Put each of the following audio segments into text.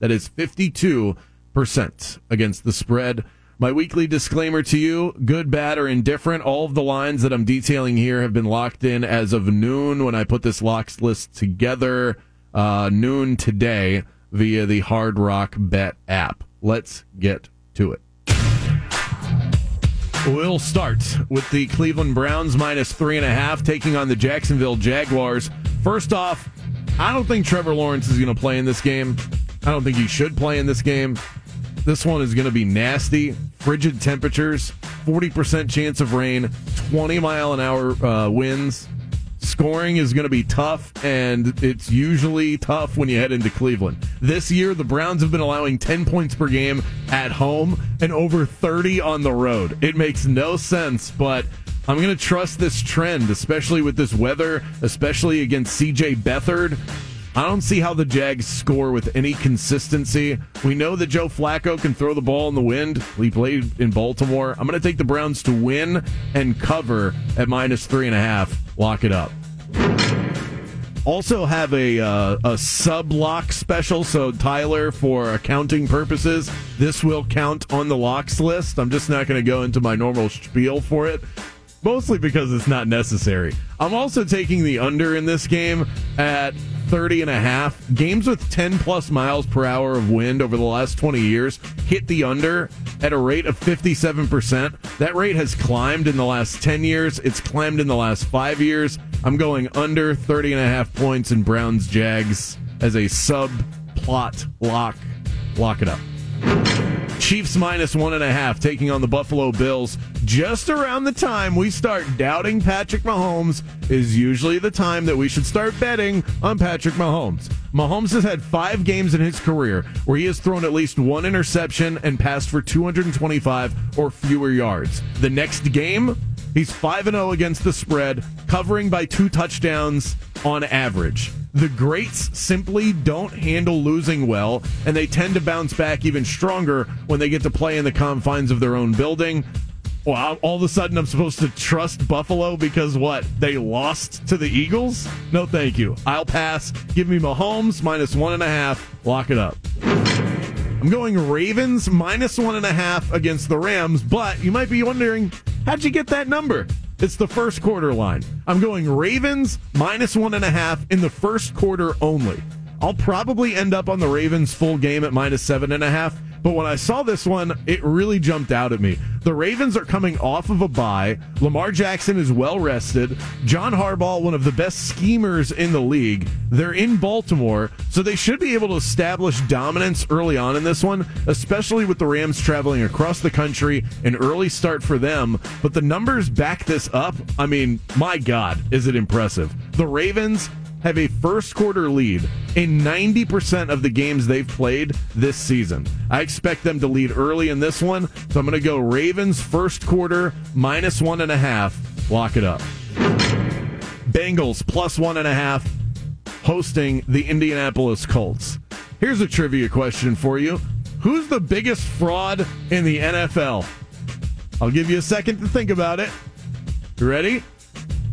That is 52% against the spread. My weekly disclaimer to you good, bad, or indifferent. All of the lines that I'm detailing here have been locked in as of noon when I put this locks list together, uh, noon today via the Hard Rock Bet app. Let's get to it. We'll start with the Cleveland Browns minus three and a half taking on the Jacksonville Jaguars. First off, I don't think Trevor Lawrence is going to play in this game. I don't think he should play in this game. This one is going to be nasty, frigid temperatures, 40% chance of rain, 20 mile an hour uh, winds. Scoring is going to be tough, and it's usually tough when you head into Cleveland. This year, the Browns have been allowing 10 points per game at home and over 30 on the road. It makes no sense, but I'm going to trust this trend, especially with this weather, especially against CJ Beathard. I don't see how the Jags score with any consistency. We know that Joe Flacco can throw the ball in the wind. He played in Baltimore. I'm going to take the Browns to win and cover at minus three and a half. Lock it up. Also have a uh, a sub lock special. So Tyler, for accounting purposes, this will count on the locks list. I'm just not going to go into my normal spiel for it mostly because it's not necessary. I'm also taking the under in this game at 30 and a half. Games with 10 plus miles per hour of wind over the last 20 years hit the under at a rate of 57%. That rate has climbed in the last 10 years. It's climbed in the last five years. I'm going under 30 and a half points in Browns Jags as a sub plot lock. Lock it up. Chiefs minus one and a half taking on the Buffalo Bills. Just around the time we start doubting Patrick Mahomes is usually the time that we should start betting on Patrick Mahomes. Mahomes has had five games in his career where he has thrown at least one interception and passed for 225 or fewer yards. The next game, he's 5 0 against the spread, covering by two touchdowns on average. The greats simply don't handle losing well, and they tend to bounce back even stronger when they get to play in the confines of their own building. Well, all of a sudden, I'm supposed to trust Buffalo because what? They lost to the Eagles? No, thank you. I'll pass. Give me Mahomes minus one and a half. Lock it up. I'm going Ravens minus one and a half against the Rams, but you might be wondering, how'd you get that number? It's the first quarter line. I'm going Ravens minus one and a half in the first quarter only. I'll probably end up on the Ravens full game at minus seven and a half. But when I saw this one, it really jumped out at me. The Ravens are coming off of a bye. Lamar Jackson is well rested. John Harbaugh, one of the best schemers in the league. They're in Baltimore, so they should be able to establish dominance early on in this one, especially with the Rams traveling across the country. An early start for them, but the numbers back this up. I mean, my God, is it impressive? The Ravens have a first quarter lead in 90% of the games they've played this season. I expect them to lead early in this one, so I'm going to go Ravens first quarter minus one and a half. Lock it up. Bengals plus one and a half hosting the Indianapolis Colts. Here's a trivia question for you Who's the biggest fraud in the NFL? I'll give you a second to think about it. You ready?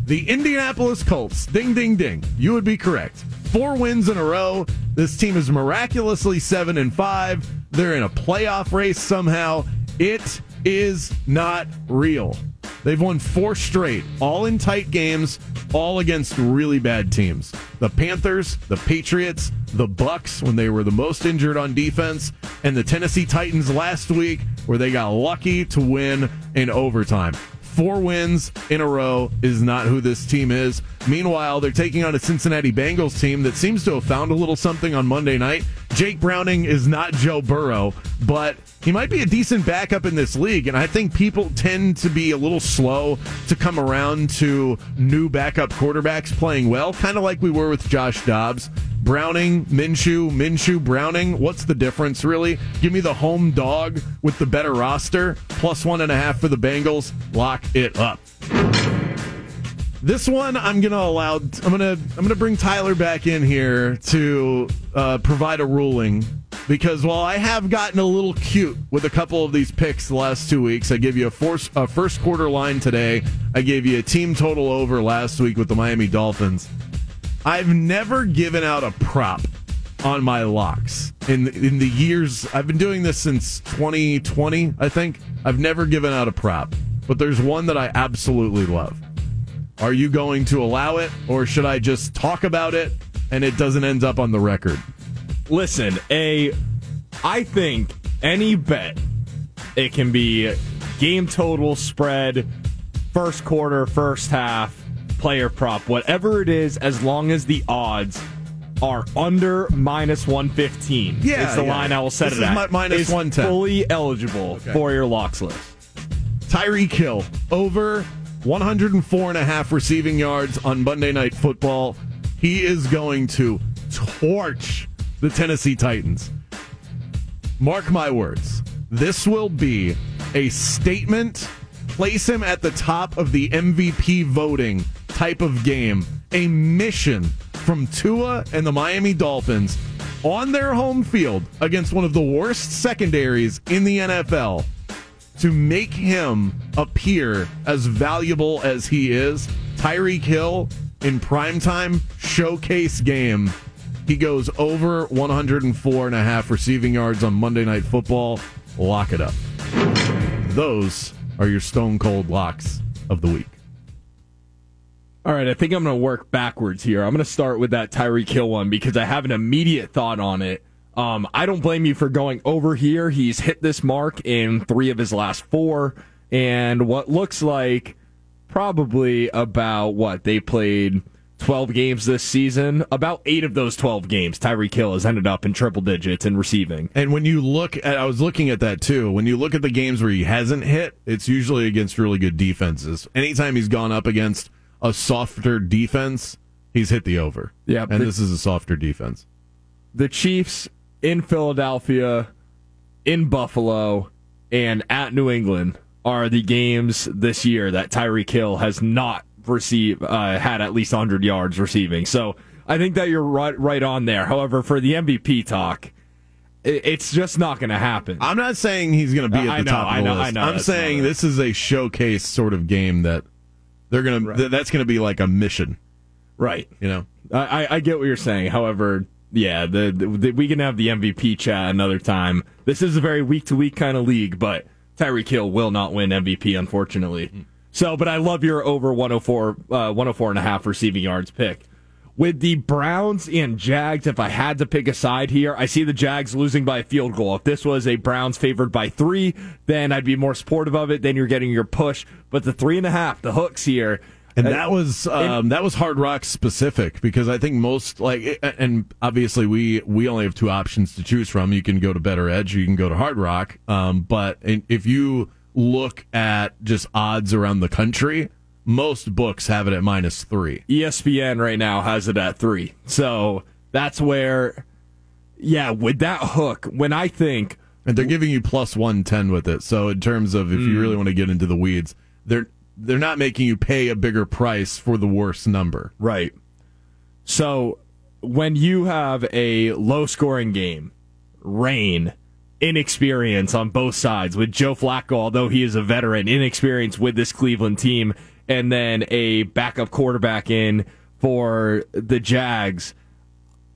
The Indianapolis Colts. Ding, ding, ding. You would be correct. Four wins in a row. This team is miraculously seven and five. They're in a playoff race somehow. It is not real. They've won four straight, all in tight games, all against really bad teams. The Panthers, the Patriots, the Bucs when they were the most injured on defense, and the Tennessee Titans last week where they got lucky to win in overtime. Four wins in a row is not who this team is. Meanwhile, they're taking on a Cincinnati Bengals team that seems to have found a little something on Monday night. Jake Browning is not Joe Burrow, but he might be a decent backup in this league. And I think people tend to be a little slow to come around to new backup quarterbacks playing well, kind of like we were with Josh Dobbs. Browning, Minshew, Minshew, Browning. What's the difference, really? Give me the home dog with the better roster. Plus one and a half for the Bengals. Lock it up. This one, I'm gonna allow. I'm gonna. I'm gonna bring Tyler back in here to uh, provide a ruling because while I have gotten a little cute with a couple of these picks the last two weeks, I gave you a, force, a first quarter line today. I gave you a team total over last week with the Miami Dolphins. I've never given out a prop on my locks. In in the years I've been doing this since 2020, I think. I've never given out a prop, but there's one that I absolutely love. Are you going to allow it or should I just talk about it and it doesn't end up on the record? Listen, a I think any bet it can be game total spread, first quarter, first half, player prop, whatever it is, as long as the odds are under minus 115. Yeah, it's the yeah. line I will set This it is at. mi- minus is 110. Fully eligible for your locks list. Tyreek Hill over 104 and a half receiving yards on Monday Night Football. He is going to torch the Tennessee Titans. Mark my words. This will be a statement. Place him at the top of the MVP voting type of game. A mission from Tua and the Miami Dolphins on their home field against one of the worst secondaries in the NFL to make him appear as valuable as he is. Tyreek Hill in primetime showcase game. He goes over 104 and a half receiving yards on Monday Night Football. Lock it up. Those are your stone cold locks of the week. All right, I think I'm going to work backwards here. I'm going to start with that Tyreek Hill one because I have an immediate thought on it. Um, I don't blame you for going over here. He's hit this mark in three of his last four, and what looks like probably about what they played 12 games this season. About eight of those 12 games, Tyreek Hill has ended up in triple digits in receiving. And when you look at, I was looking at that too. When you look at the games where he hasn't hit, it's usually against really good defenses. Anytime he's gone up against a softer defense, he's hit the over. Yeah, And the- this is a softer defense. the Chiefs in Philadelphia, in Buffalo, and at New England are the games this year that Tyreek Hill has not received uh, had at least 100 yards receiving. So I think that you're right right on there. However, for the MVP talk, it's just not going to happen. I'm not saying he's going to be at the know, top of I know, list. I know, I'm saying this is a showcase sort of game that they're going to. Th- that's going to be like a mission. right. You know. I, I- get what you're saying. However, yeah, the, the, the we can have the MVP chat another time. This is a very week to week kind of league, but Tyreek Hill will not win MVP, unfortunately. So, but I love your over 104, uh, 104 and a half receiving yards pick. With the Browns and Jags, if I had to pick a side here, I see the Jags losing by a field goal. If this was a Browns favored by three, then I'd be more supportive of it. Then you're getting your push. But the three and a half, the hooks here, And uh, that was um, that was Hard Rock specific because I think most like and obviously we we only have two options to choose from. You can go to Better Edge, or you can go to Hard Rock. Um, but if you look at just odds around the country, most books have it at minus three. ESPN right now has it at three. So that's where, yeah, with that hook, when I think, And they're giving you plus one ten with it. So in terms of if you hmm. really want to get into the weeds, they're they're not making you pay a bigger price for the worst number. right. So when you have a low scoring game, rain, inexperience on both sides with Joe Flacco, although he is a veteran, inexperience with this Cleveland team, and then a backup quarterback in for the Jags,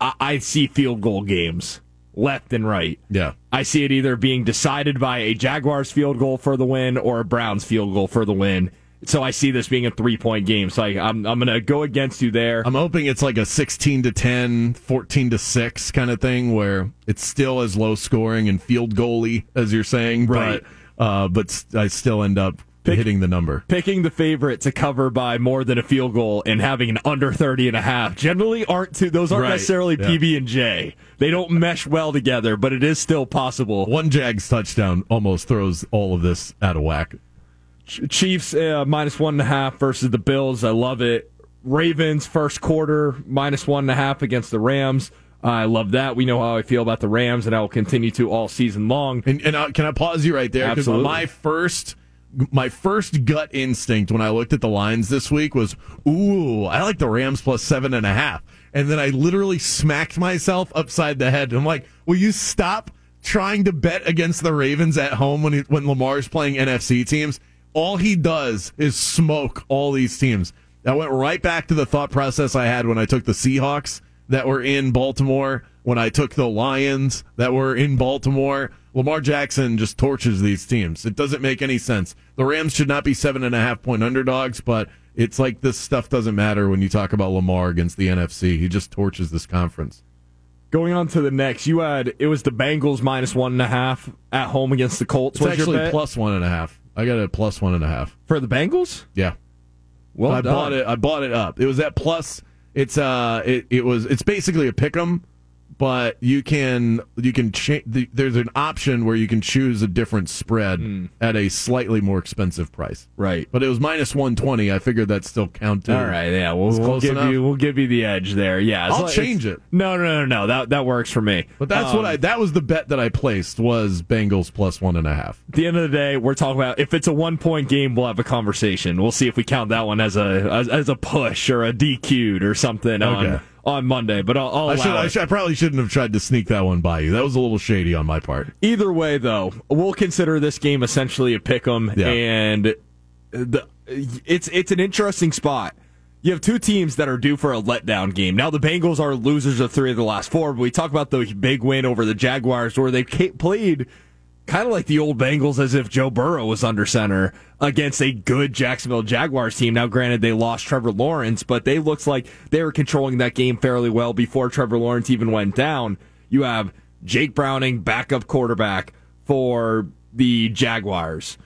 I, I see field goal games left and right. Yeah. I see it either being decided by a Jaguars field goal for the win or a Browns field goal for the win. So I see this being a three point game. So I, I'm, I'm going to go against you there. I'm hoping it's like a 16 to 10, 14 to 6 kind of thing where it's still as low scoring and field goaly as you're saying, Right. but uh, but I still end up hitting the number. Picking the favorite to cover by more than a field goal and having an under 30 and a half generally aren't two, those aren't Right. necessarily Yeah. PB and J. They don't mesh well together, but it is still possible. One Jags touchdown almost throws all of this out of whack. Chiefs uh, minus one and a half versus the Bills. I love it. Ravens first quarter minus one and a half against the Rams. I love that. We know how I feel about the Rams, and I will continue to all season long. And, and uh, can I pause you right there? Absolutely. my first my first gut instinct when I looked at the lines this week was, ooh, I like the Rams plus seven and a half. And then I literally smacked myself upside the head. I'm like, will you stop trying to bet against the Ravens at home when he, when Lamar's playing NFC teams? All he does is smoke all these teams. I went right back to the thought process I had when I took the Seahawks that were in Baltimore, when I took the Lions that were in Baltimore, Lamar Jackson just torches these teams. It doesn't make any sense. The Rams should not be seven and a half point underdogs, but it's like this stuff doesn't matter when you talk about Lamar against the NFC. He just torches this conference. Going on to the next, you had it was the Bengals minus one and a half at home against the Colts. It's actually plus one and a half. I got a plus one and a half for the Bengals. Yeah, well, I done. bought it. I bought it up. It was at plus. It's uh, it, it was. It's basically a pick 'em but you can you can change. The, there's an option where you can choose a different spread mm. at a slightly more expensive price. Right, but it was minus one twenty. I figured that still counted. All right, yeah, we'll, we'll give enough. you we'll give you the edge there. Yeah, I'll change it. No, no, no, no. That that works for me. But that's um, what I. That was the bet that I placed was Bengals plus one and a half. At the end of the day, we're talking about if it's a one point game, we'll have a conversation. We'll see if we count that one as a as, as a push or a DQ'd or something. Okay. On, on Monday, but I'll, I'll I, should, I, should, I, probably shouldn't have tried to sneak that one by you. That was a little shady on my part. Either way, though, we'll consider this game essentially a pick 'em, yeah. and the, it's it's an interesting spot. You have two teams that are due for a letdown game. Now the Bengals are losers of three of the last four, but we talk about the big win over the Jaguars, where they played kind of like the old Bengals as if Joe Burrow was under center against a good Jacksonville Jaguars team. Now, granted, they lost Trevor Lawrence, but they looked like they were controlling that game fairly well before Trevor Lawrence even went down. You have Jake Browning, backup quarterback for the Jaguars.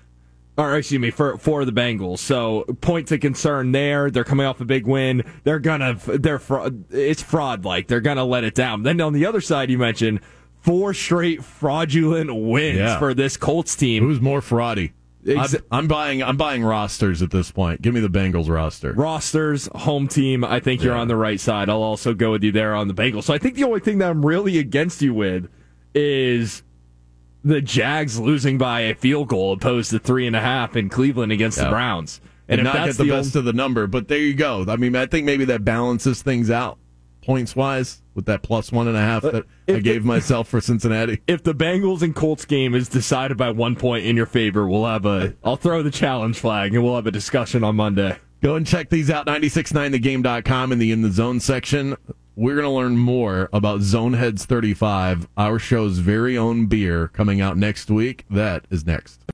Or excuse me, for for the Bengals. So point of concern there. They're coming off a big win. They're gonna they're fraud. It's fraud like they're gonna let it down. Then on the other side, you mentioned four straight fraudulent wins yeah. for this Colts team. Who's more fraudy? Ex- I'm, I'm, buying. I'm buying rosters at this point. Give me the Bengals roster. Rosters, home team. I think you're on the right side. I'll also go with you there on the Bengals. So I think the only thing that I'm really against you with is the Jags losing by a field goal opposed to three and a half in Cleveland against yeah. the Browns. And, and not get the, the best of the number, but there you go. I mean, I think maybe that balances things out points wise with that plus one and a half uh, that if I gave the, myself for Cincinnati. If the Bengals and Colts game is decided by one point in your favor, we'll have a. I'll throw the challenge flag and we'll have a discussion on Monday. Go and check these out 969thegame.com in the in the zone section. We're going to learn more about Zoneheads 35, our show's very own beer coming out next week. That is next.